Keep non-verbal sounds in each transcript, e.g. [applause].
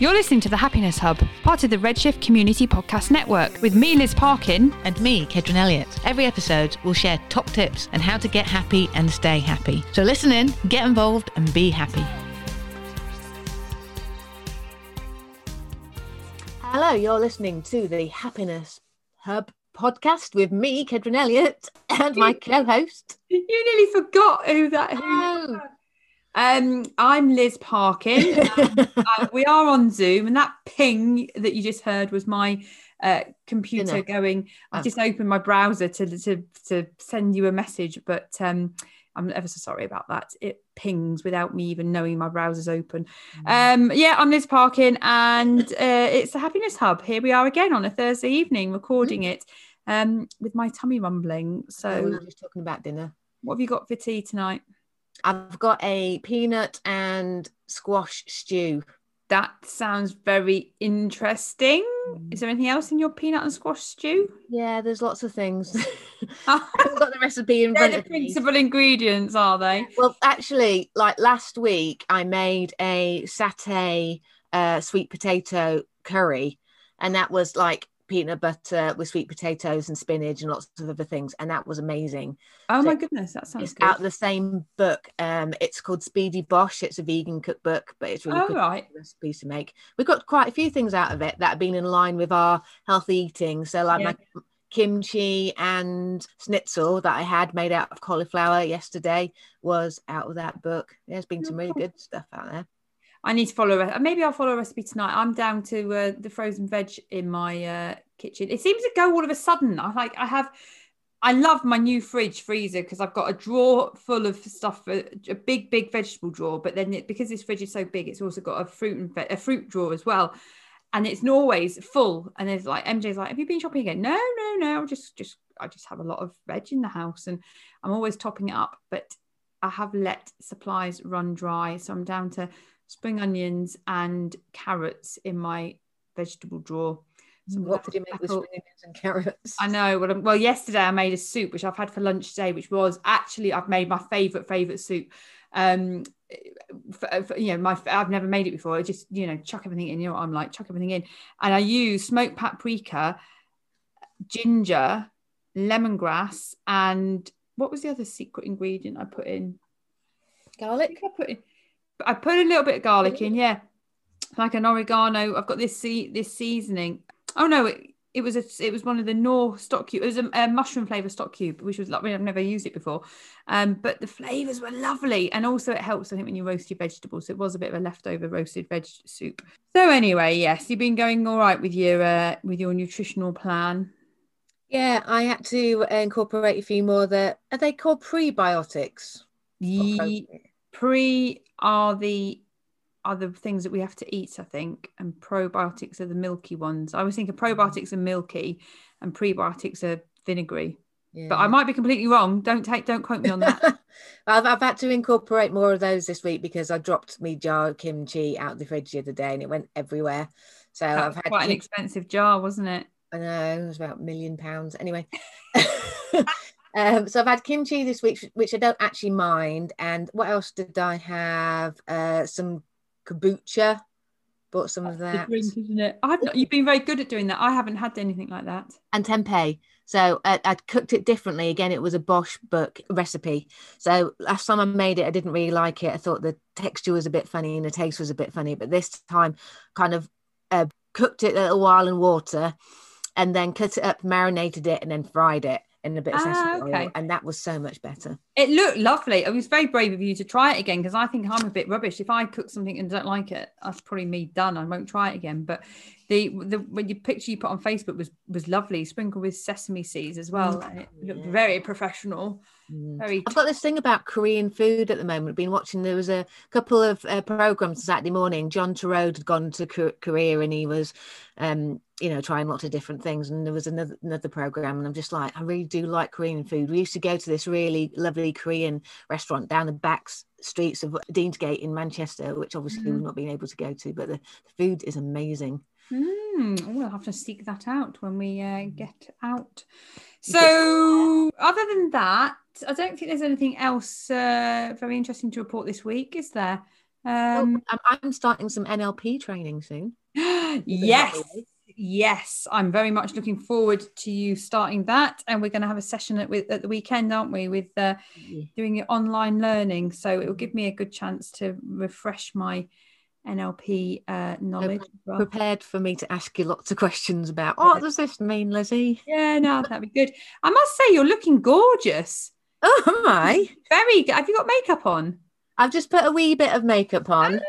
You're listening to the Happiness Hub, part of the Redshift Community Podcast Network, with me, Liz Parkin. And me, Kedron Elliott. Every episode, we'll share top tips on how to get happy and stay happy. So listen in, get involved, and be happy. Hello, you're listening to the Happiness Hub podcast with me, Kedron Elliott, and my [laughs] co-host. You nearly forgot who that. Who Oh. Um, I'm Liz Parkin. Um, [laughs] uh, we are on Zoom, and that ping that you just heard was my uh, computer Dinner. going. I Oh. just opened my browser to to to send you a message, but um, I'm ever so sorry about that. It pings without me even knowing my browser's open. Um, yeah, I'm Liz Parkin, and uh, it's the Happiness Hub. Here we are again on a Thursday evening, recording it um, with my tummy rumbling. so So, were just talking about dinner. what have you got for tea tonight? I've got a peanut and squash stew. That sounds very interesting. Is there anything else in your peanut and squash stew? Yeah, there's lots of things. [laughs] [laughs] I haven't got the recipe in They're the of me. principal ingredients, are they? Well, actually, like last week, I made a satay uh, sweet potato curry, and that was like peanut butter with sweet potatoes and spinach and lots of other things, and that was amazing. Oh my goodness, that sounds it's good. out of the same book. Um, it's called Speedy Bosh. It's a vegan cookbook, but it's really Oh good right. recipes to make. We've got quite a few things out of it that have been in line with our healthy eating. So, like Yeah. my kimchi and schnitzel that I had made out of cauliflower yesterday was out of that book. There's been some really good stuff out there. I need to follow. A, maybe I'll follow a recipe tonight. I'm down to uh, the frozen veg in my uh, kitchen. It seems to go all of a sudden. I like. I have. I love my new fridge freezer because I've got a drawer full of stuff, a, a big, big vegetable drawer. But then it, because this fridge is so big, it's also got a fruit and ve- a fruit drawer as well, and it's always full. And there's like MJ's like, "Have you been shopping again?" No, no, no. Just, just, I just have a lot of veg in the house, and I'm always topping it up. But I have let supplies run dry, so I'm down to spring onions and carrots in my vegetable drawer. So What did you make with spring onions and carrots? I know. Well, um, well, yesterday I made a soup which I've had for lunch today, which was actually I've made my favorite favorite soup. Um, f- f- you know, my I've never made it before. I just you know chuck everything in. You know what I'm like, chuck everything in, and I use smoked paprika, ginger, lemongrass, and what was the other secret ingredient I put in? Garlic. think I put in, I put a little bit of garlic in, yeah, like an oregano. I've got this see this seasoning. Oh no, it, it was a it was one of the Knorr stock cube. It was a, a mushroom flavor stock cube, which was lovely. I've never used it before, um, but the flavors were lovely, and also it helps. I think when you roast your vegetables, so it was a bit of a leftover roasted veg soup. So anyway, yes, you've been going all right with your uh, with your nutritional plan. Yeah, I had to incorporate a few more that are they called prebiotics? Or Ye- pro- pre are the are the things that we have to eat, I think, and probiotics are the milky ones. I was thinking mm-hmm. probiotics are milky and prebiotics are vinegary, but I might be completely wrong. Don't take, don't quote me on that. [laughs] I've, I've had to incorporate more of those this week because I dropped me jar of kimchi out of the fridge the other day and it went everywhere. So That I've had quite an expensive jar, wasn't it? I know it was about a million pounds. Anyway, [laughs] [laughs] um, so I've had kimchi this week, which I don't actually mind. And what else did I have? Uh, some kombucha. Bought some of The that. drink, isn't it? I've not, you've been very good at doing that. I haven't had anything like that. and tempeh. So I, I'd cooked it differently. Again, it was a Bosh book recipe. So last time I made it, I didn't really like it. I thought the texture was a bit funny and the taste was a bit funny. But this time, kind of uh, cooked it a little while in water, and then cut it up, marinated it, and then fried it in a bit of Ah, sesame okay. oil, and that was so much better. It looked lovely. It was very brave of you to try it again because I think I'm a bit rubbish. If I cook something and don't like it, that's probably me done. I won't try it again. But the the when your picture you put on Facebook was was lovely, sprinkled with sesame seeds as well. and it looked yeah. very professional. Mm. Very I've got this thing about Korean food at the moment. I've been watching. There was a couple of uh, programs Saturday morning. John Torode had gone to Korea and he was, um, you know, trying lots of different things. And there was another another program, and I'm just like, I really do like Korean food. We used to go to this really lovely Korean restaurant down the back streets of Deansgate in Manchester, which obviously Mhm. we've not been able to go to, but the, the food is amazing. Mm, we'll have to seek that out when we uh, get out. So, other than that, I don't think there's anything else uh, very interesting to report this week, is there? Um, I'm, I'm starting some NLP training soon. [gasps] yes, yes, I'm very much looking forward to you starting that, and we're going to have a session at, with, at the weekend, aren't we? With uh, Yeah. doing it online learning, so it will give me a good chance to refresh my NLP uh, knowledge. well. Prepared for me to ask you lots of questions about what does this mean, Lizzie? Yeah, no, that'd be good. I must say, you're looking gorgeous. Oh, am I? Very good. Have you got makeup on? I've just put a wee bit of makeup on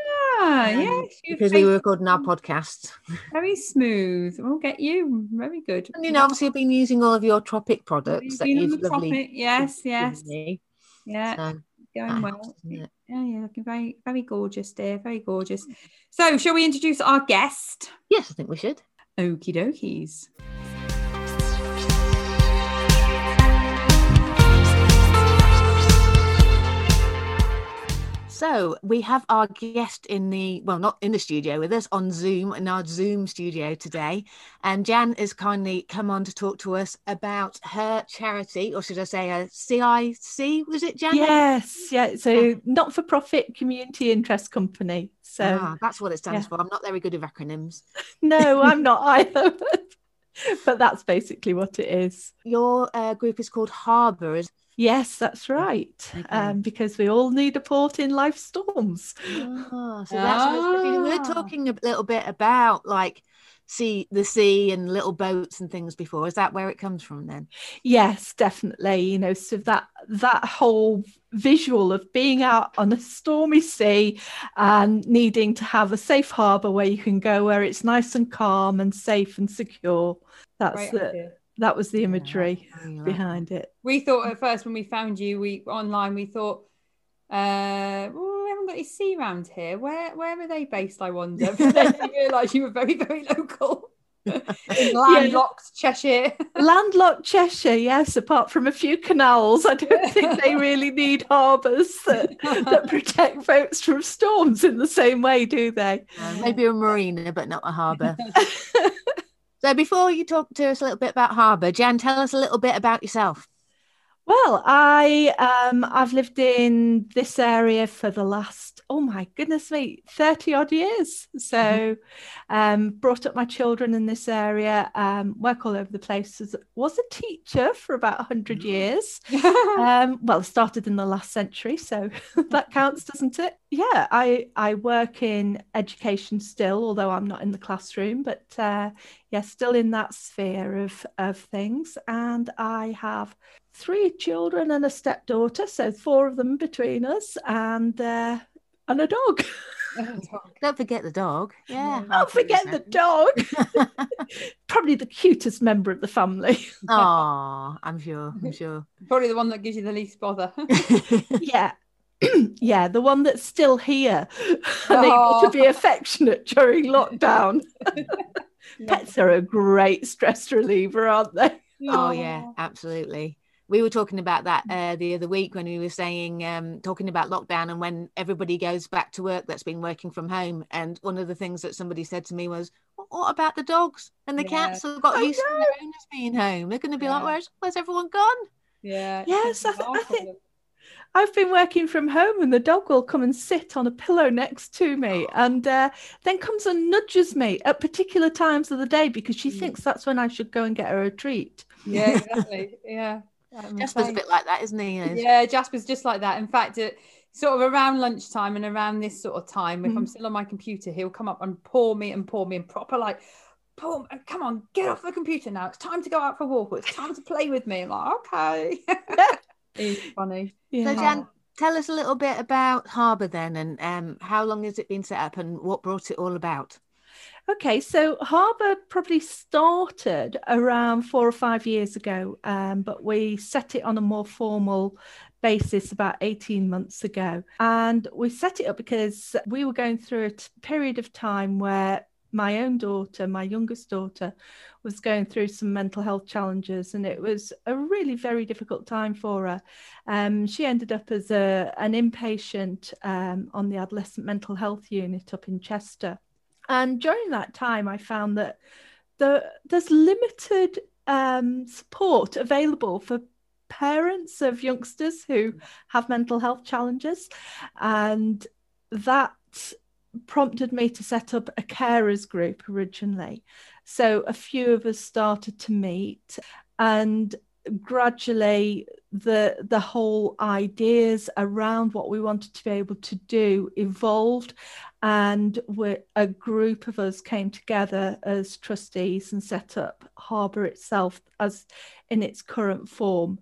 Ah, Um, yes, because we were recording our podcast. very smooth. We'll get you very good. And you know, obviously, I've been using all of your Tropic products that you've lovely topic. Yes, yes, me. yeah, So, going well. helps. Yeah, you're looking very, very gorgeous, dear. Very gorgeous. So, shall we introduce our guest? yes, I think we should. Okie dokies. So we have our guest in the well, not in the studio with us on Zoom in our Zoom studio today, and Jan has kindly come on to talk to us about her charity, or should I say, a CIC? Was it Jan? Yes, yeah. So not for profit community interest company. So Ah, that's what it stands yeah. for. I'm not very good with acronyms. [laughs] no, I'm [laughs] not either. but that's basically what it is. Your uh, group is called Harbour. Yes, that's right. Okay. Um, because we all need a port in life storms. Ah, so that's what it's- we we're Ah. talking a little bit about like sea, the sea, and little boats and things before. Is that where it comes from then? Yes, definitely. You know, so that that whole visual of being out on a stormy sea and needing to have a safe harbour where you can go where it's nice and calm and safe and secure. That's Great the, idea. That was the imagery I like behind it. We thought at first when we found you, we online, we thought, uh, well, we haven't got any sea round here. Where where are they based? I wonder. But [laughs] then you realised you were very very local, [laughs] in landlocked Cheshire. [laughs] Landlocked Cheshire, yes, apart from a few canals, I don't think they really need harbours that, that protect boats from storms in the same way, do they? Maybe a marina, but not a harbour. So before you talk to us a little bit about harbour, Jan, tell us a little bit about yourself. Well, I um I've lived in this area for the last oh my goodness me 30 odd years. So um brought up my children in this area, um work all over the place. Was, was a teacher for about 100 years. [laughs] Um well, started in the last century, so [laughs] that counts, doesn't it? Yeah, I I work in education still, although I'm not in the classroom, but uh yeah, still in that sphere of of things and I have three children and a stepdaughter, so four of them between us, and uh, and a dog. [laughs] Don't forget the dog. Yeah. Don't forget the dog. [laughs] Probably the cutest member of the family. Oh, I'm sure. I'm [laughs] sure. Probably the one that gives you the least bother. yeah. [clears throat] yeah, the one that's still here and able to be oh. affectionate during lockdown. Pets are a great stress reliever, aren't they? oh yeah, oh. absolutely. We were talking about that uh, the other week when we were saying, um, talking about lockdown and when everybody goes back to work that's been working from home. And one of the things that somebody said to me was, "What- "What about the dogs and the Yeah. cats who've got I used to their owners being home? They're going to be like, where's where's everyone gone?" Yeah. Yes, I th- I think- I've been working from home and the dog will come and sit on a pillow next to me and uh, then comes and nudges me at particular times of the day because she Mm. thinks that's when I should go and get her a treat. Yeah, exactly. Yeah. Um, I'm Jasper's a bit like that, isn't he? Liz? Yeah, Jasper's just like that. In fact, it, sort of around lunchtime and around this sort of time, if I'm mm. still on my computer, he'll come up and pour me and pour me and proper like, pour, come on, get off the computer now. It's time to go out for a walk. It's time to play with me. I'm like, okay. [laughs] He's funny. So Jan, tell us a little bit about Harbour then, and um, how long has it been set up, and what brought it all about? Okay, so Harbour probably started around four or five years ago, um, but we set it on a more formal basis about 18 months ago. And we set it up because we were going through a t- period of time where my own daughter, my youngest daughter, was going through some mental health challenges, and it was a really very difficult time for her. Um, she ended up as a, an inpatient um, on the adolescent mental health unit up in Chester. And during that time, I found that the, there's limited um, support available for parents of youngsters who have mental health challenges. And that that prompted me to set up a carers group originally. So a few of us started to meet and gradually the the whole ideas around what we wanted to be able to do evolved and a group of us came together as trustees and set up harbour itself as in its current form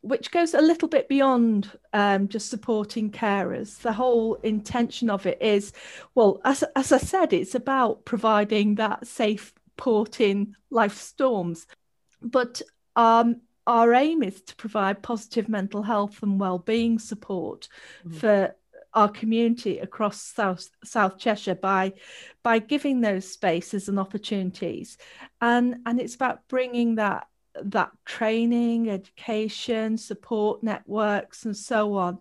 which goes a little bit beyond um, just supporting carers. The whole intention of it is, well, as, as I said, it's about providing that safe port in life storms. But um, our aim is to provide positive mental health and well-being support mm-hmm. for our community across South South Cheshire by by giving those spaces and opportunities, and and it's about bringing that that training, education, support networks, and so on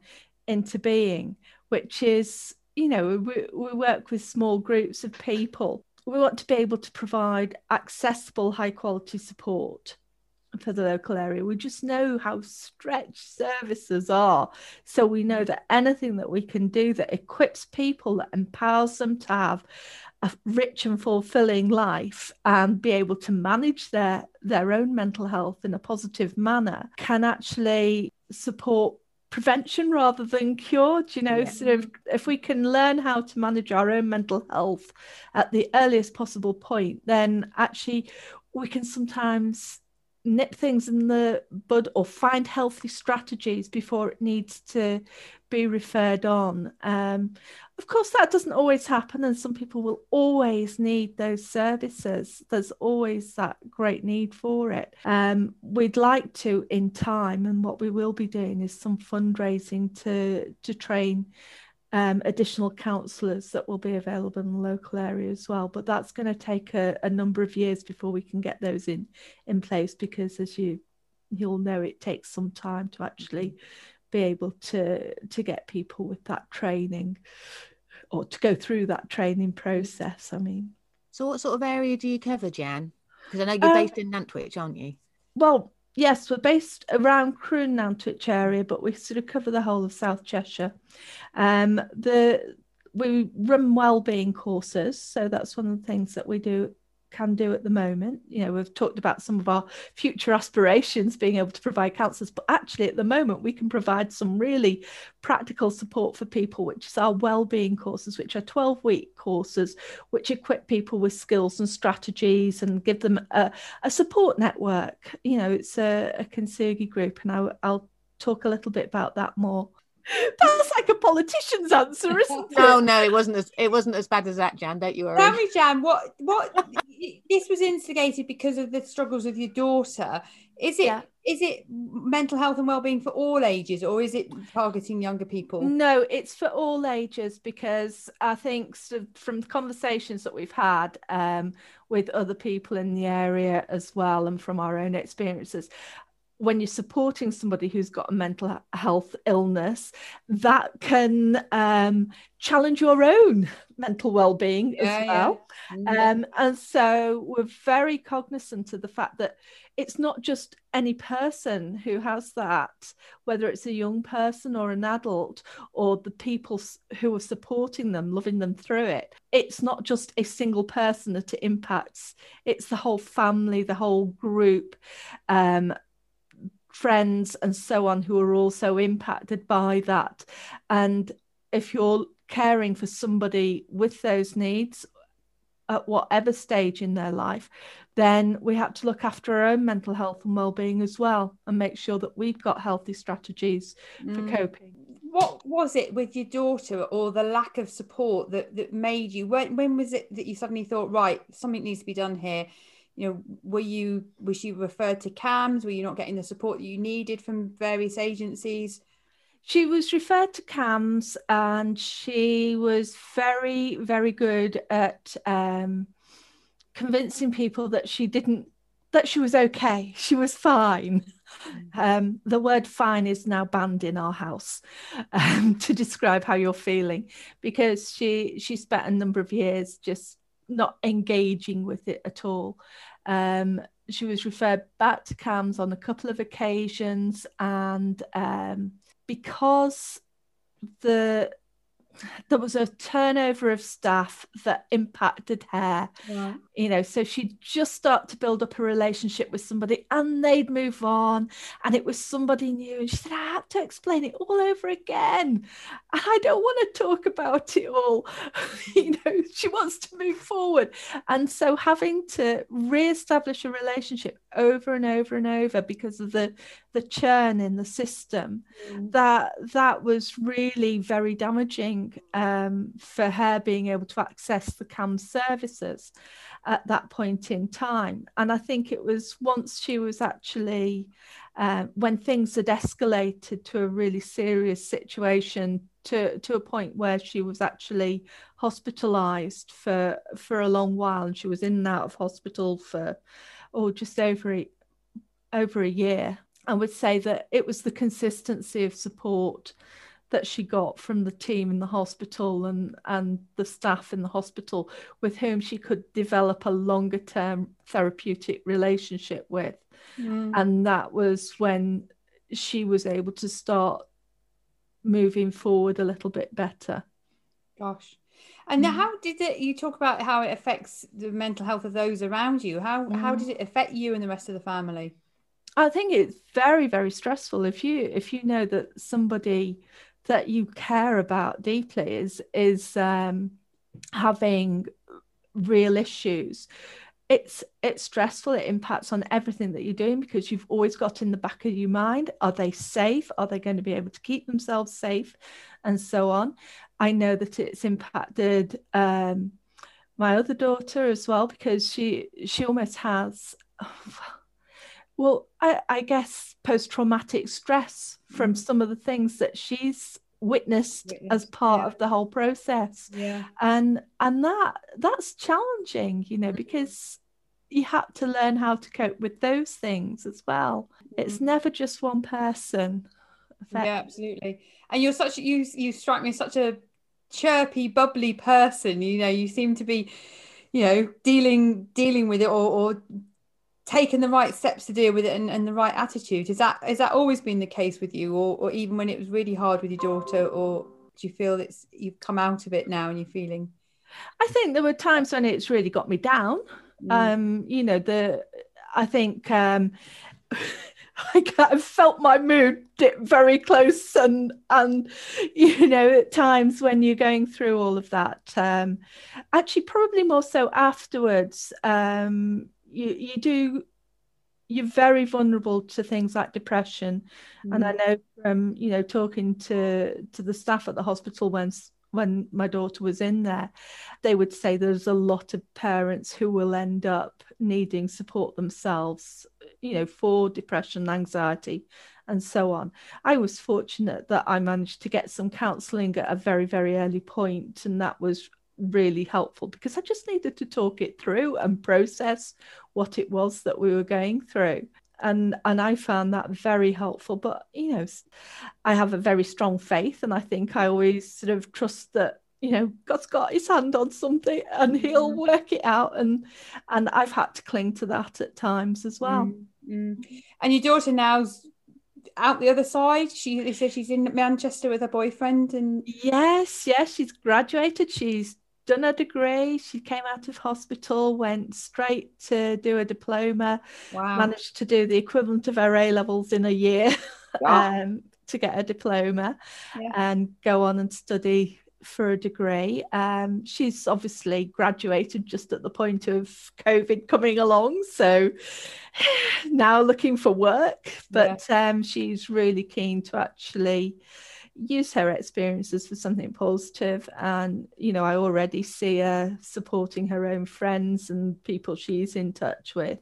into being, which is you know we, we work with small groups of people. We want to be able to provide accessible, high quality support for the local area. We just know how stretched services are. So we know that anything that we can do that equips people, that empowers them to have a rich and fulfilling life and be able to manage their their own mental health in a positive manner can actually support prevention rather than cure you know yeah. sort of if we can learn how to manage our own mental health at the earliest possible point then actually we can sometimes nip things in the bud or find healthy strategies before it needs to be referred on. Um, of course, that doesn't always happen, and some people will always need those services. There's always that great need for it. Um, we'd like to, in time, and what we will be doing is some fundraising to to train um, additional counsellors that will be available in the local area as well. But that's going to take a, a, number of years before we can get those in in place because, as you you'll know, it takes some time to actually be able to to get people with that training or to go through that training process. I mean, so what sort of area do you cover, Jan? Because I know you're um, based in Nantwich, aren't you? Well, yes, we're based around Crewe and Nantwich area, but we sort of cover the whole of South Cheshire. Um, the we run well-being courses, so that's one of the things that we do can do at the moment. You know, we've talked about some of our future aspirations being able to provide counsellors, but actually at the moment we can provide some really practical support for people, which is our well-being courses, which are 12-week courses, which equip people with skills and strategies and give them a, a support network. You know, it's a, a group, and I, I'll talk a little bit about that more that's like a politician's answer, [laughs] isn't it? No, no, it wasn't as it wasn't as bad as that, Jan. Don't you worry. Tell me, Jan, what what this was instigated because of the struggles of your daughter. Is it yeah. is it mental health and well-being for all ages or is it targeting younger people? No, it's for all ages because I think sort of from conversations that we've had um, with other people in the area as well and from our own experiences, when you're supporting somebody who's got a mental health illness, that can um, challenge your own mental well-being yeah, as well. Yeah. Um, and so we're very cognizant of the fact that it's not just any person who has that, whether it's a young person or an adult, or the people who are supporting them, loving them through it. It's not just a single person that it impacts; it's the whole family, the whole group. Um, friends and so on who are also impacted by that. And if you're caring for somebody with those needs at whatever stage in their life, then we have to look after our own mental health and well-being as well and make sure that we've got healthy strategies mm. for coping. What was it with your daughter or the lack of support that, that made you when when was it that you suddenly thought, right, something needs to be done here? You know were you was you referred to CAMHS? Were you not getting the support that you needed from various agencies? She was referred to CAMHS and she was very very good at um, convincing people that she didn't that she was okay. [laughs] She was fine. Mm. um, the word fine is now banned in our house [laughs] um, to describe how you're feeling because she she spent a number of years just not engaging with it at all. Um, she was referred back to CAMHS on a couple of occasions, and um, because the there was a turnover of staff that impacted her Yeah. you know so she'd just start to build up a relationship with somebody and they'd move on and it was somebody new and she said i had to explain it all over again. And i don't want to talk about it all. [laughs] You know she wants to move forward. And so having to re-establish a relationship over and over and over because of the the churn in the system Mm. that that was really very damaging um, for her being able to access the CAMHS services at that point in time. And I think it was once she was actually, uh, when things had escalated to a really serious situation, to, to a point where she was actually hospitalized for for a long while, and she was in and out of hospital for, oh, just over a, over a year. I would say that it was the consistency of support that she got from the team in the hospital and and the staff in the hospital with whom she could develop a longer term therapeutic relationship with Mm. and that was when she was able to start moving forward a little bit better Gosh. And Mm. how did it you talk about how it affects the mental health of those around you? How how Mm. did it affect you and the rest of the family? I think it's very, very stressful if you if you know that somebody that you care about deeply is is um, having real issues. It's it's stressful. It impacts on everything that you're doing because you've always got in the back of your mind: Are they safe? Are they going to be able to keep themselves safe, and so on. I know that it's impacted um, my other daughter as well because she she almost has [sighs] well I, I guess post-traumatic stress from some of the things that she's witnessed, as part yeah. of the whole process Yeah. and and that that's challenging you know because you had to learn how to cope with those things as well it's never just one person Mm-hmm. Yeah, absolutely. And you're such you you strike me as such a chirpy, bubbly person. You know, you seem to be, you know, dealing dealing with it or, or taking the right steps to deal with it and, and the right attitude. Is that is that always been the case with you, or or even when it was really hard with your daughter, or do you feel it's you've come out of it now and you're feeling? I think there were times when it's really got me down. Mm, um you know the i think um [laughs] I kind of felt my mood dip very close and and you know at times when you're going through all of that. Um actually probably more so afterwards um you you do you're very vulnerable to things like depression. And I mm. know from you know talking to to the staff at the hospital when when my daughter was in there they would say there's a lot of parents who will end up needing support themselves you know for depression anxiety and so on. I was fortunate that i managed to get some counseling at a very very early point and that was really helpful because i just needed to talk it through and process what it was that we were going through and and I found that very helpful. But you know, I have a very strong faith, and I think I always sort of trust that you know God's got His hand on something, and He'll work it out. And and I've had to cling to that at times as well. Mm, mm. And your daughter now's out the other side. She they said she's in Manchester with her boyfriend, and Yes, yes, she's graduated. She's done a degree. She came out of hospital, went straight to do a diploma, wow, managed to do the equivalent of her A levels in a year [laughs] Wow. um, to get a diploma Yeah. and go on and study for a degree. Um, she's obviously graduated just at the point of COVID coming along. So [sighs] now looking for work, but um, she's really keen to actually use her experiences for something positive and you know i already see her supporting her own friends and people she's in touch with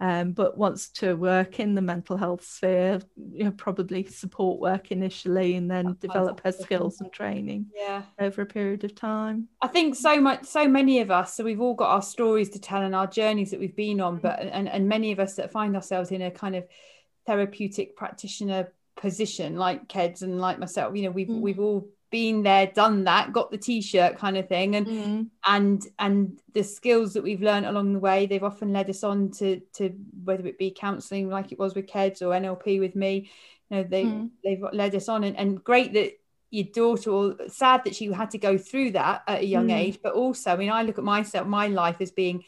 um, but wants to work in the mental health sphere you know probably support work initially and then That sounds develop her skills and training yeah. over a period of time I think so much, so many of us. So we've all got our stories to tell and our journeys that we've been on, but and and many of us that find ourselves in a kind of therapeutic practitioner position, like Keds and like myself. You know, we've Mm. we've all been there, done that, got the t-shirt kind of thing, and Mm. and and the skills that we've learned along the way they've often led us on to to whether it be counseling like it was with Keds or nlp with me you know they Mm. they've led us on and, and great that your daughter or sad that she had to go through that at a young Mm. age but also i mean i look at myself my life as being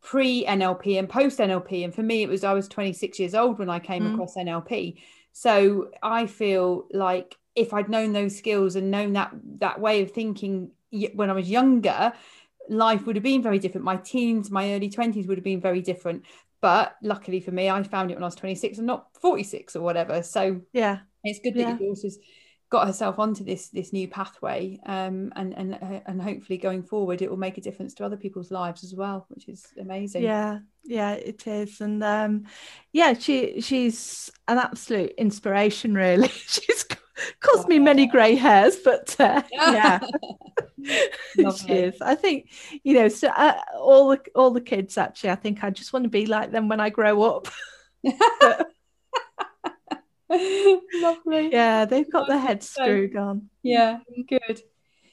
pre nlp and post nlp and for me it was i was 26 years old when i came Mm. across nlp so i feel like if i'd known those skills and known that that way of thinking when i was younger life would have been very different my teens my early 20s would have been very different but luckily for me i found it when i was 26 and not 46 or whatever so Yeah. it's good that Yeah. your daughter's got herself onto this this new pathway um and and uh, and hopefully going forward it will make a difference to other people's lives as well which is amazing Yeah, yeah, it is, and um, yeah, she she's an absolute inspiration. Really, [laughs] she's caused me many grey hairs, but uh, [laughs] yeah, [laughs] she is. I think you know, so uh, all the all the kids actually. I think I just want to be like them when I grow up. [laughs] lovely Yeah, they've got their heads So- screwed on. yeah good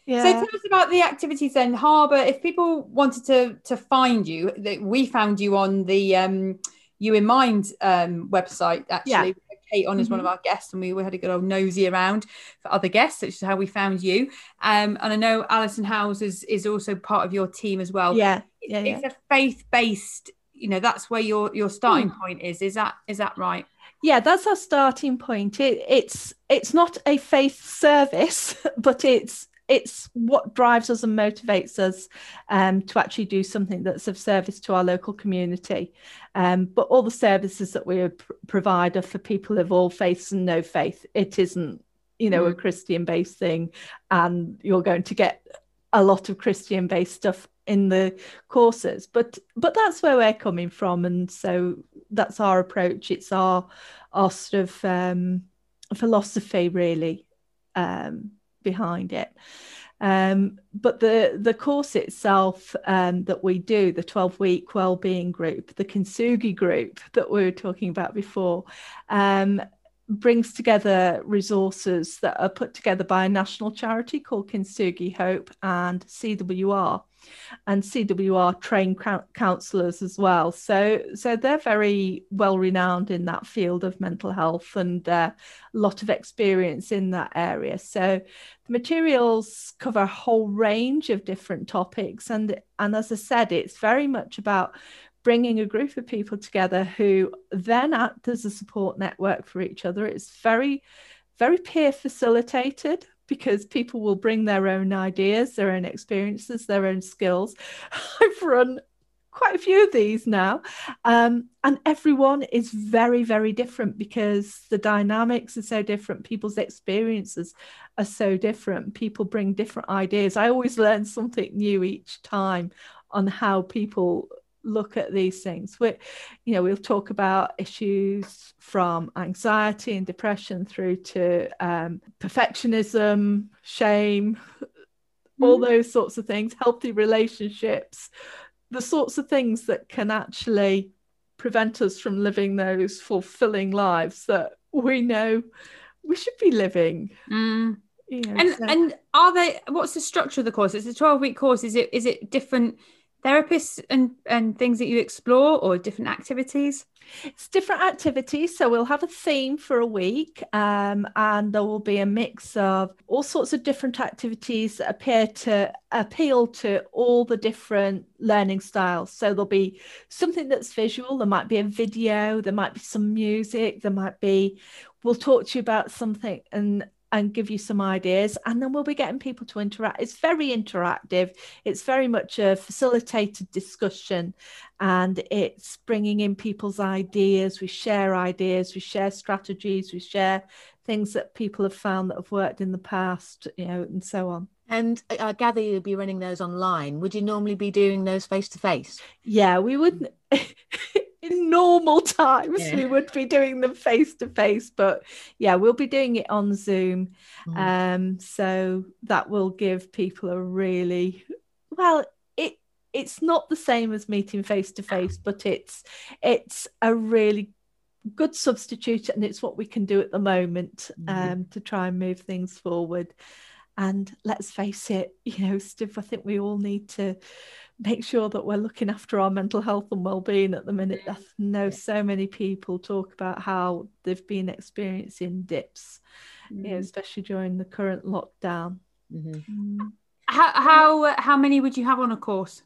Yeah, So tell us about the activities then, Harbour. If people wanted to to find you, that we found you on the um, You in Mind um, website. Actually, Yeah. Kate on as one of Mhm. our guests, and we, we had a good old nosy around for other guests, which is how we found you. Um, and I know Alison Howes is, is also part of your team as well. yeah, It's, yeah, yeah. it's a faith based. You know, that's where your your starting point is. Is that is that right? Yeah that's our starting point. It, it's it's not a faith service [laughs] but it's it's what drives us and motivates us um, to actually do something that's of service to our local community. Um, but all the services that we pr- provide are for people of all faiths and no faith. It isn't you know a christian based thing and you're going to get a lot of christian based stuff in the courses. But but that's where we're coming from and so that's our approach. It's our our sort of um, philosophy really um, behind it. Um, but the the course itself um, that we do the 12 week well-being group the kintsugi group that we were talking about before um, brings together resources that are put together by a national charity called kintsugi hope and cwr and CWR trained counsellors as well. So, so they're very well renowned in that field of mental health and a lot of experience in that area. So, the materials cover a whole range of different topics, and and as I said, it's very much about bringing a group of people together who then act as a support network for each other. It's very, very peer facilitated because people will bring their own ideas, their own experiences, their own skills. [laughs] I've run quite a few of these now, um, and everyone is very, very different because the dynamics are so different. People's experiences are so different. People bring different ideas. I always learn something new each time on how people look at these things we you know we'll talk about issues from anxiety and depression through to um, perfectionism shame all those sorts of things healthy relationships the sorts of things that can actually prevent us from living those fulfilling lives that we know we should be living Mm. you know, And so- and are they? What's the structure of the course? It's a twelve week course. Is it is it different therapists and and things that you explore, or different activities? It's different activities. So we'll have a theme for a week, um, and there will be a mix of all sorts of different activities that appear to appeal to all the different learning styles. So there'll be something that's visual, there might be a video, there might be some music, there might be, we'll talk to you about something and and give you some ideas and then we'll be getting people to interact it's very interactive it's very much a facilitated discussion and it's bringing in people's ideas we share ideas we share strategies we share things that people have found that have worked in the past you know and so on And I gather you'll be running those online. Would you normally be doing those face to face? yeah we wouldn't [laughs] in normal times Yeah. we would be doing them face to face but yeah we'll be doing it on zoom Mhm. um so that will give people a really well it it's not the same as meeting face to face but it's it's a really good substitute and it's what we can do at the moment Mhm. um to try and move things forward and let's face it [laughs] you know Steve I think we all need to make sure that we're looking after our mental health and well-being at the minute I know so many people talk about how they've been experiencing dips you know, especially during the current lockdown. Mhm. How how how many would you have on a course?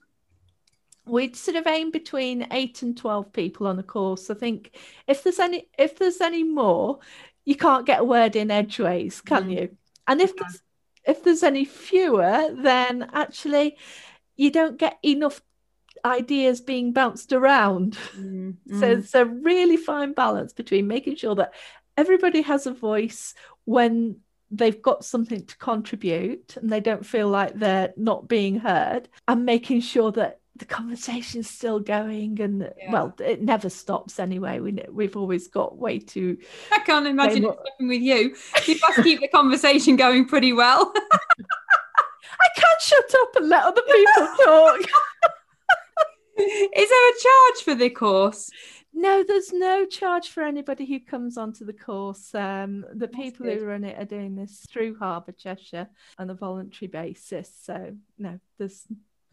we'd sort of aim between eight and 12 people on a course. I think if there's any if there's any more, you can't get a word in edgeways, can Mm. you? And if there's if there's any fewer, then actually you don't get enough ideas being bounced around. [laughs] Mm, So it's a really fine balance between making sure that everybody has a voice when they've got something to contribute and they don't feel like they're not being heard, and making sure that the conversation's still going and Yeah. well it never stops anyway we we've always got way too I can't imagine it stopping with you. You must keep the conversation going pretty well. [laughs] I can't shut up and let other people [laughs] talk Is there a charge for the course? No, there's no charge for anybody who comes onto the course. Um, the That's people good. who run it are doing this through Harbour Cheshire on a voluntary basis. So no, there's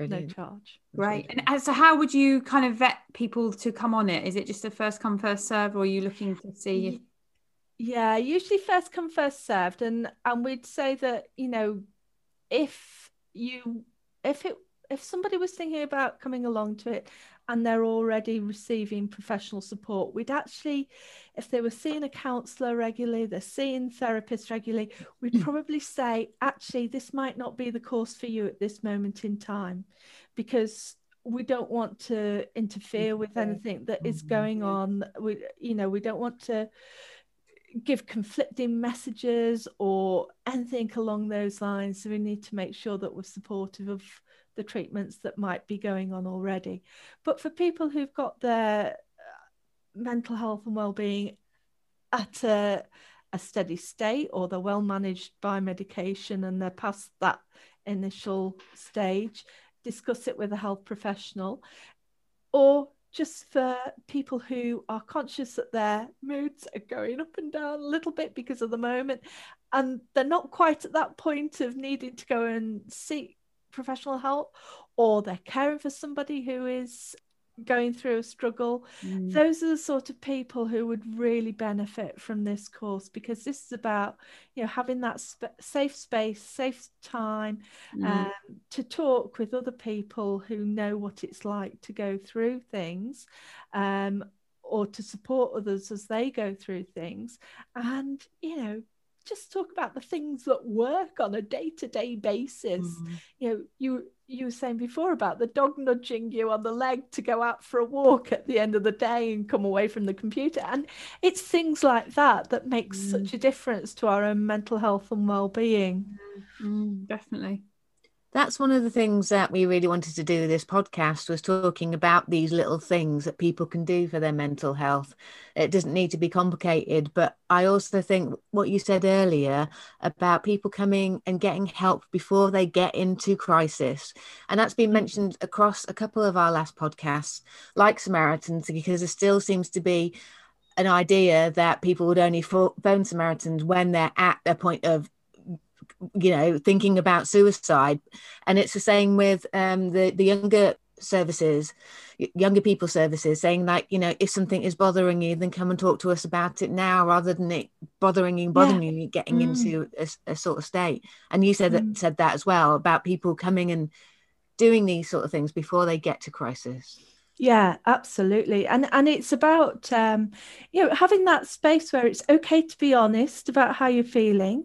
no charge. Right. And uh, so, how would you kind of vet people to come on it? Is it just a first come, first serve, or are you looking to see if Yeah, usually first come first served, and and we'd say that you know if you if it if somebody was thinking about coming along to it and they're already receiving professional support, we'd actually, if they were seeing a counsellor regularly, they're seeing therapists regularly, we'd probably say, actually, this might not be the course for you at this moment in time, because we don't want to interfere with anything that is Mhm. going on. We, you know, we don't want to give conflicting messages or anything along those lines. So we need to make sure that we're supportive of the treatments that might be going on already. But for people who've got their uh, mental health and well-being at a, a steady state or they're well managed by medication and they're past that initial stage, discuss it with a health professional or just for people who are conscious that their moods are going up and down a little bit because of the moment and they're not quite at that point of needing to go and seek professional help or they're caring for somebody who is going through a struggle Mm. those are the sort of people who would really benefit from this course because this is about you know having that sp- safe space safe time Mm. um, to talk with other people who know what it's like to go through things um, or to support others as they go through things and you know just talk about the things that work on a day-to-day basis Mm. you know you you were saying before about the dog nudging you on the leg to go out for a walk at the end of the day and come away from the computer and it's things like that that makes Mm. such a difference to our own mental health and well-being Mm, definitely. That's one of the things that we really wanted to do with this podcast was talking about these little things that people can do for their mental health. It doesn't need to be complicated, but I also think what you said earlier about people coming and getting help before they get into crisis. And that's been mentioned across a couple of our last podcasts, like Samaritans, because there still seems to be an idea that people would only phone Samaritans when they're at their point of you know thinking about suicide and it's the same with um the the younger services younger people services saying like you know if something is bothering you then come and talk to us about it now rather than it bothering you bothering you getting Mm. into a sort of state and you said that Mm. said that as well about people coming and doing these sort of things before they get to crisis Yeah, absolutely. And and it's about um, you know, having that space where it's okay to be honest about how you're feeling.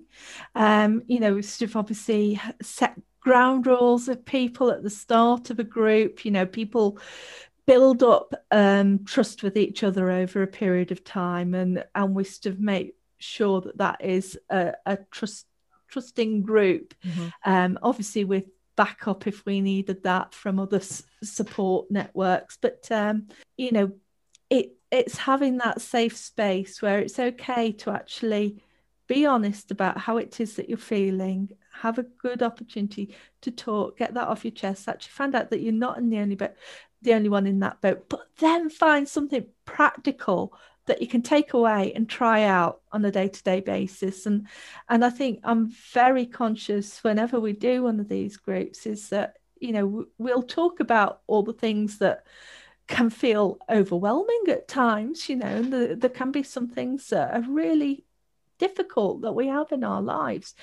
Um, you know, sort of obviously set ground rules of people at the start of a group, you know, people build up um trust with each other over a period of time and and we sort of make sure that that is a, a trust trusting group um, obviously with backup if we needed that from other s- support networks. But um, you know it it's having that safe space where it's okay to actually be honest about how it is that you're feeling have a good opportunity to talk get that off your chest actually find out that you're not in the only boat the only one in that boat but then find something practical that you can take away and try out on a day-to-day basis and and I think I'm very conscious whenever we do one of these groups is that you know we'll talk about all the things that can feel overwhelming at times you know and the, there can be some things that are really difficult that we have in our lives.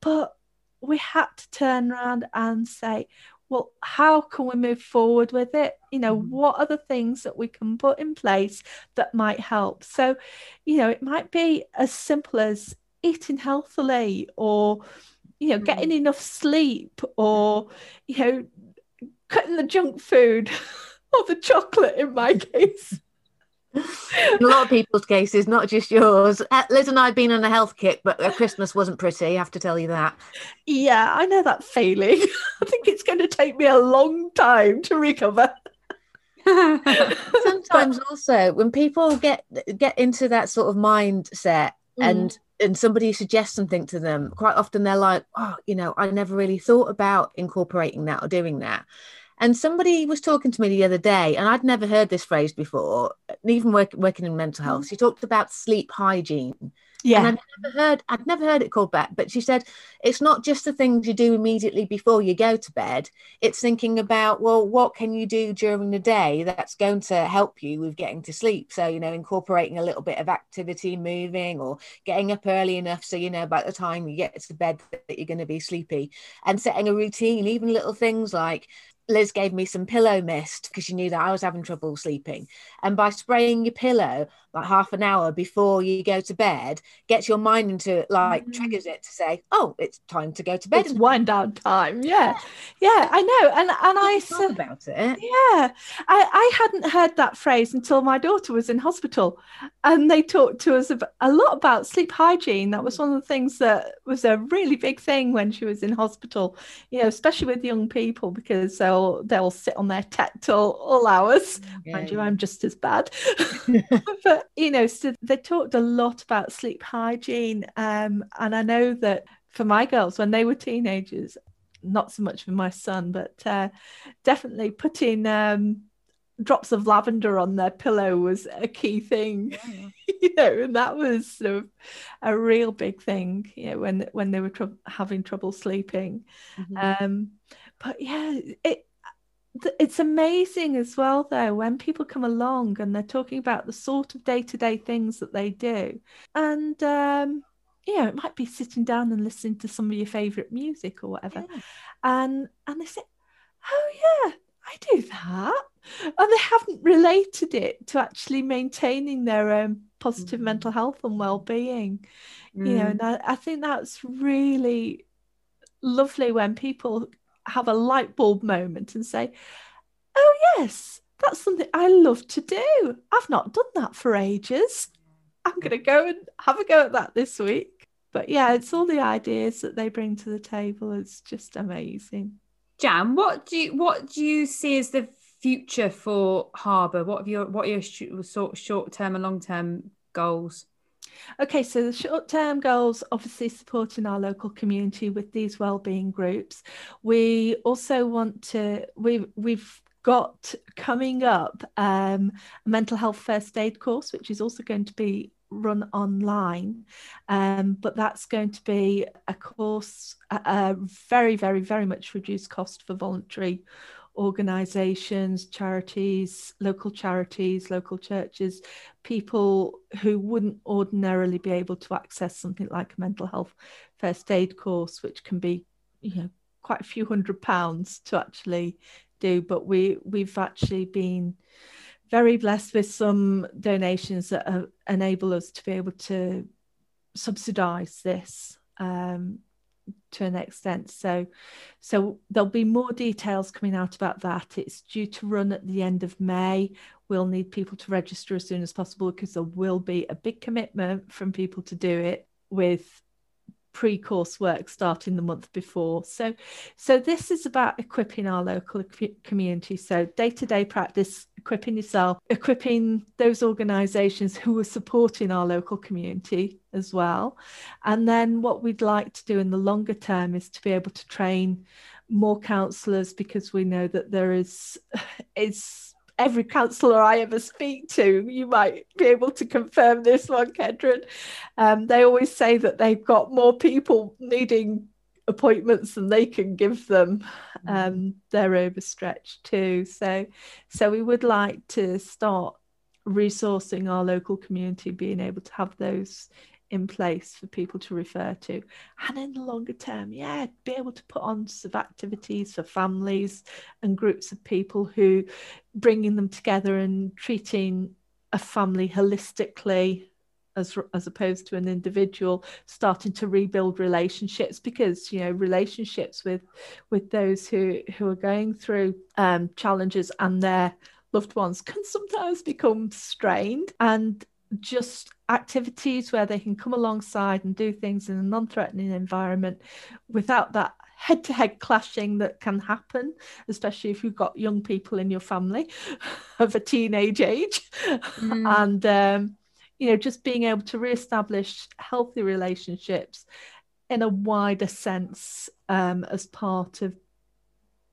But we had to turn around and say, well, how can we move forward with it? You know, mm-hmm. what are the things that we can put in place that might help? So, you know, it might be as simple as eating healthily or, you know, getting mm-hmm. enough sleep or, you know, cutting the junk food [laughs] or the chocolate in my [laughs] case a lot of people's cases, not just yours. Uh, Liz and I have been on a health kick, but Christmas wasn't pretty. I have to tell you that. Yeah, I know that feeling. [laughs] I think it's going to take me a long time to recover. [laughs] [laughs] Sometimes also when people get get into that sort of mindset mm. and and somebody suggests something to them, quite often they're like, "Oh, you know, I never really thought about incorporating that or doing that." And somebody was talking to me the other day, and I'd never heard this phrase before, even work, working in mental health. Mm. She talked about sleep hygiene. Yeah. And I'd never heard I'd never heard it called that. But she said it's not just the things you do immediately before you go to bed. It's thinking about, well, what can you do during the day that's going to help you with getting to sleep? So, you know, incorporating a little bit of activity, moving or getting up early enough so you know by the time you get to bed that you're going to be sleepy and setting a routine, even little things like Liz gave me some pillow mist because she knew that I was having trouble sleeping. And by spraying your pillow like half an hour before you go to bed, gets your mind into it, like mm. triggers it to say, "Oh, it's time to go to bed." It's wind down time. Yeah, yeah, I know. And and I said about it. Yeah, I I hadn't heard that phrase until my daughter was in hospital, and they talked to us a lot about sleep hygiene. That was one of the things that was a really big thing when she was in hospital. You know, especially with young people because they'll they'll sit on their tech till all hours. Yeah. Mind you, I'm just as bad, [laughs] [laughs] but you know, so they talked a lot about sleep hygiene. Um, and I know that for my girls, when they were teenagers, not so much for my son, but uh, definitely putting um, drops of lavender on their pillow was a key thing. Yeah. [laughs] you know, and that was sort of a real big thing, you know, when when they were tr- having trouble sleeping. Mm-hmm. Um, but yeah, it it's amazing as well though when people come along and they're talking about the sort of day-to-day things that they do and um you know it might be sitting down and listening to some of your favorite music or whatever yeah. and and they say oh yeah i do that and they haven't related it to actually maintaining their own positive mm. mental health and well-being mm. you know mm. and I, I think that's really lovely when people have a light bulb moment and say, oh, yes, that's something I love to do. I've not done that for ages. I'm going to go and have a go at that this week. But yeah, it's all the ideas that they bring to the table. It's just amazing. Jan, what do you what do you see as the future for Harbour? What have your what are your short term and long term goals? Okay, so the short term goals obviously supporting our local community with these wellbeing groups. We also want to, we, we've got coming up um, a mental health first aid course, which is also going to be run online um, but that's going to be a course a, a very very very much reduced cost for voluntary organizations, charities, local charities, local churches, people who wouldn't ordinarily be able to access something like a mental health first aid course, which can be, you know, quite a few hundred pounds to actually do. But we we've actually been very blessed with some donations that enable us to be able to subsidize this um, to an extent. So, so there'll be more details coming out about that. It's due to run at the end of May. We'll need people to register as soon as possible because there will be a big commitment from people to do it with pre-course work starting the month before so so this is about equipping our local community so day-to-day practice equipping yourself equipping those organizations who are supporting our local community as well and then what we'd like to do in the longer term is to be able to train more counselors because we know that there is [sighs] it's every counsellor I ever speak to, you might be able to confirm this one, Kedron. Um, they always say that they've got more people needing appointments than they can give them. Um, mm. they're overstretched too. So, so we would like to start resourcing our local community, being able to have those in place for people to refer to. And in the longer term, yeah, be able to put on some activities for families and groups of people who bringing them together and treating a family holistically as as opposed to an individual starting to rebuild relationships because you know relationships with with those who who are going through um, challenges and their loved ones can sometimes become strained and just activities where they can come alongside and do things in a non-threatening environment without that head-to-head clashing that can happen especially if you've got young people in your family [laughs] of a teenage age mm. and um, you know just being able to re-establish healthy relationships in a wider sense um, as part of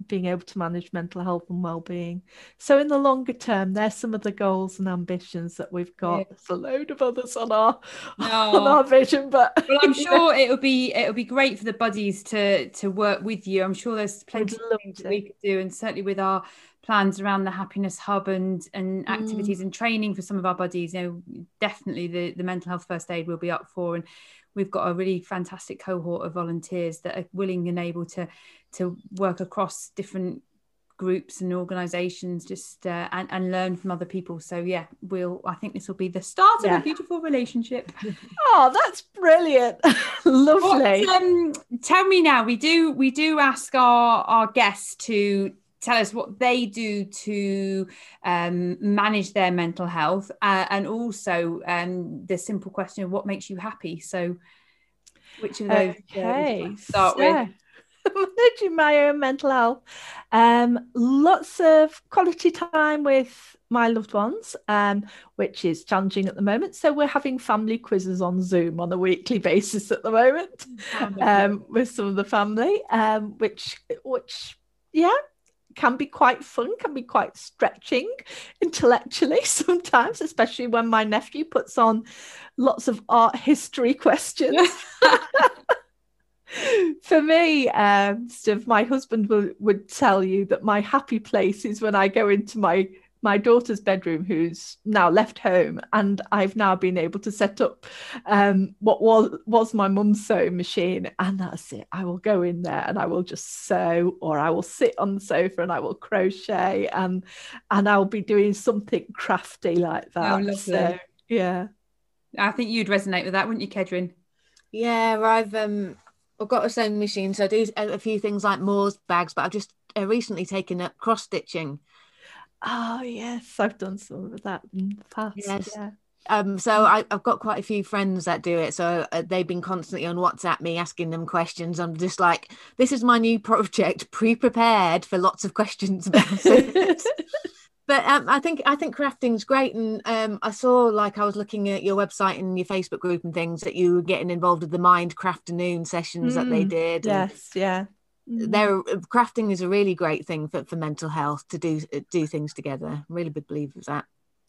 being able to manage mental health and well-being so in the longer term there's some of the goals and ambitions that we've got yeah. there's a load of others on our no. [laughs] on our vision but well i'm [laughs] sure it'll be it'll be great for the buddies to to work with you i'm sure there's plenty of things that we could do and certainly with our plans around the happiness hub and and activities mm. and training for some of our buddies you know definitely the the mental health first aid will be up for. And we've got a really fantastic cohort of volunteers that are willing and able to to work across different groups and organizations just uh, and, and learn from other people. So yeah we'll i think this will be the start yeah. of a beautiful relationship. [laughs] Oh that's brilliant. [laughs] Lovely. What, um, tell me now we do we do ask our our guests to tell us what they do to um, manage their mental health uh, and also um, the simple question of what makes you happy. So which of those okay. Uh, start so, with [laughs] managing my own mental health. Um, lots of quality time with my loved ones um, which is challenging at the moment. So we're having family quizzes on zoom on a weekly [laughs] basis at the moment um, with some of the family um, which which yeah can be quite fun, can be quite stretching intellectually [laughs] sometimes, especially when my nephew puts on lots of art history [laughs] questions. [laughs] For me, um, Steve, my husband will, would tell you that my happy place is when I go into my my daughter's bedroom, who's now left home, and I've now been able to set up um, what was was my mum's sewing machine, and that's it. I will go in there and I will just sew, or I will sit on the sofa and I will crochet, and and I'll be doing something crafty like oh, that. Oh, so yeah, I think you'd resonate with that, wouldn't you, Kedron? Yeah, I've um I've got a sewing machine, so I do a few things like Moore's bags, but I've just uh, recently taken up cross stitching. Oh yes, I've done some of that in the past. Yes. Yeah. Um, so I, have got quite a few friends that do it. So uh, they've been constantly on WhatsApp me asking them questions. I'm just like, this is my new project, pre-prepared for lots of questions about [laughs] it. but um, I think I think crafting's great, and um, I saw like I was looking at your website and your Facebook group and things that you were getting involved with the Mind Crafternoon sessions mm, that they mm, did. Yes, and, yeah there uh, crafting is a really great thing for, for mental health to do uh, do things together. I'm really big believer of that.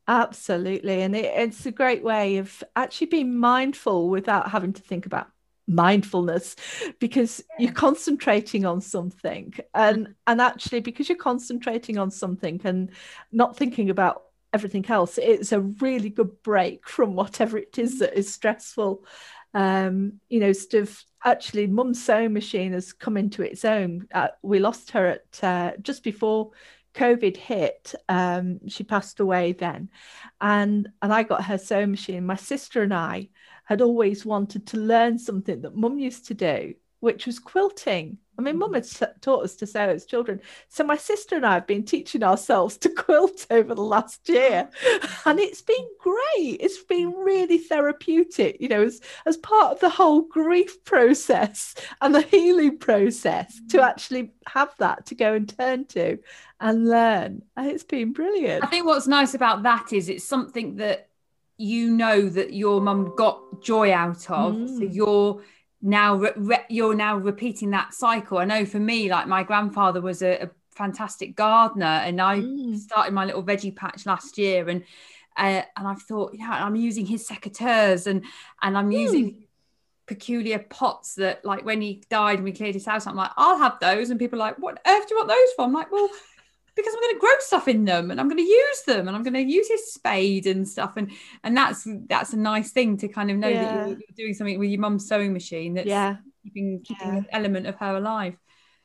Absolutely. And it, it's a great way of actually being mindful without having to think about mindfulness because you're concentrating on something. And mm-hmm. and actually because you're concentrating on something and not thinking about everything else it's a really good break from whatever it is that is stressful. Um, you know, sort of actually, Mum's sewing machine has come into its own. Uh, we lost her at uh, just before COVID hit. Um, she passed away then, and and I got her sewing machine. My sister and I had always wanted to learn something that Mum used to do, which was quilting. I mean, mum had taught us to sew as children. So my sister and I have been teaching ourselves to quilt [laughs] over the last year. And it's been great. It's been really therapeutic, you know, as, as part of the whole grief process and the healing process to mm. actually have that to go and turn to and learn. And it's been brilliant. I think what's nice about that is it's something that you know that your mum got joy out of. Mm. So you're now re- re- you're now repeating that cycle. I know for me, like my grandfather was a, a fantastic gardener, and I mm. started my little veggie patch last year, and uh, and I've thought, yeah, I'm using his secateurs, and and I'm mm. using peculiar pots that, like, when he died and we cleared his house, I'm like, I'll have those, and people are like, what earth do you want those for? I'm like, well. Because I'm going to grow stuff in them and I'm going to use them and I'm going to use his spade and stuff and and that's that's a nice thing to kind of know Yeah. that you're, you're doing something with your mum's sewing machine that's Yeah. keeping keeping Yeah. an element of her alive.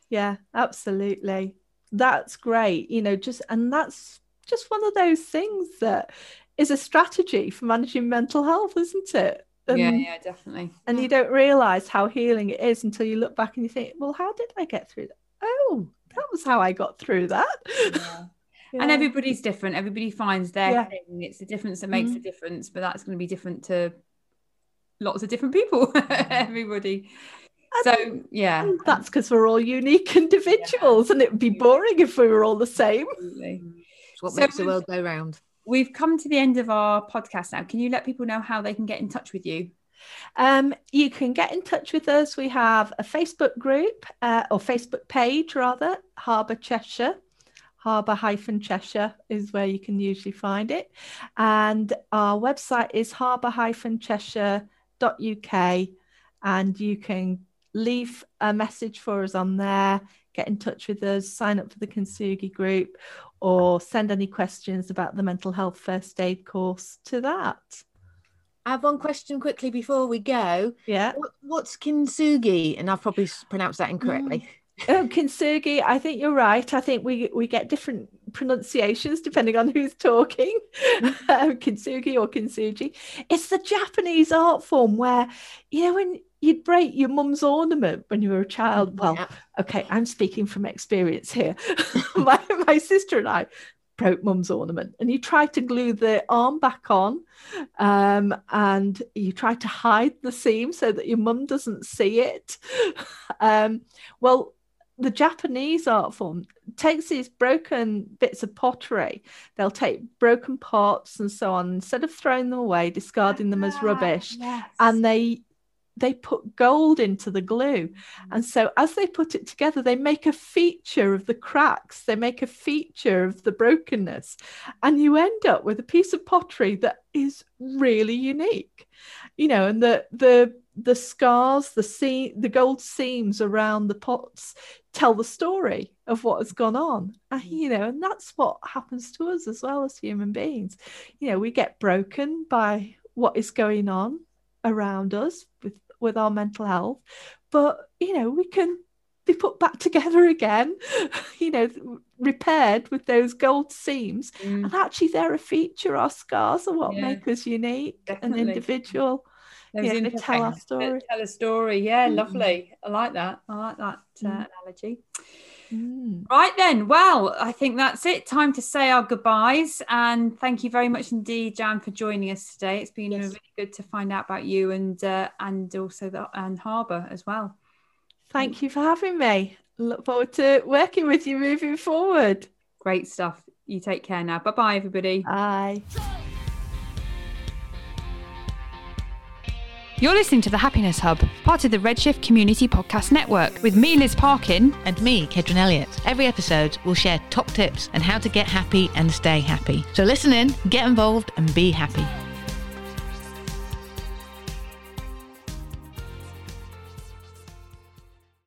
Yeah, absolutely. That's great. You know, just and that's just one of those things that is a strategy for managing mental health, isn't it? And, yeah, yeah, definitely. and you don't realize how healing it is until you look back and you think, well, how did I get through that? Oh, that was how I got through that. Yeah. [laughs] And everybody's different. Everybody finds their Yeah. thing. It's the difference that makes Mhm. the difference, but that's going to be different to lots of different people. [laughs] Everybody. So yeah, that's because we're all unique individuals, and it would be boring if we were all the same. absolutely. It's what So makes the world go round. We've come to the end of our podcast now. Can you let people know how they can get in touch with you? Um, you can get in touch with us. We have a Facebook group uh, or Facebook page, rather, Harbour Cheshire. Harbour hyphen Cheshire is where you can usually find it. And our website is harbour hyphen Cheshire.uk. And you can leave a message for us on there, get in touch with us, sign up for the Kintsugi group, or send any questions about the mental health first aid course to that. I have one question quickly before we go. Yeah. What, what's kintsugi? And I've probably pronounced that incorrectly. Oh, kintsugi. I think you're right. I think we we get different pronunciations depending on who's talking. [laughs] um, kintsugi or kintsugi. It's the Japanese art form where you know when you'd break your mum's ornament when you were a child. Well, Yeah. okay, I'm speaking from experience here. [laughs] [laughs] my my sister and I broke mum's ornament, and you try to glue the arm back on, um, and you try to hide the seam so that your mum doesn't see it. [laughs] um, well, the Japanese art form takes these broken bits of pottery. They'll take broken pots and so on. Instead of throwing them away, discarding them as rubbish, Yes. and they they put gold into the glue. Mm-hmm. And so as they put it together they make a feature of the cracks. They make a feature of the brokenness. And you end up with a piece of pottery that is really unique. You know and the the the scars the sea the gold seams around the pots tell the story of what has gone on. And, mm-hmm. you know and that's what happens to us as well as human beings. You know we get broken by what is going on around us with with our mental health but you know we can be put back [laughs] together again you know repaired with those gold seams Mm, and actually they're a feature our scars are what Yeah, make us unique definitely. and individual yeah, interesting- tell our story. Tell a story. Yeah, Mm. lovely. I like that. I like that uh, Mm. analogy. Mm. Right then. Well, I think that's it. Time to say our goodbyes. And thank you very much indeed, Jan, for joining us today. It's been Yes. really good to find out about you and uh, and also the and Harbour as well. thank you for having me look forward to working with you moving forward Great stuff. You take care now. Bye bye, everybody. bye You're listening to the Happiness Hub, part of the Redshift Community Podcast Network, with me, Liz Parkin. And me, Kedron Elliott. Every episode will share top tips and how to get happy and stay happy. So listen in, get involved, and be happy.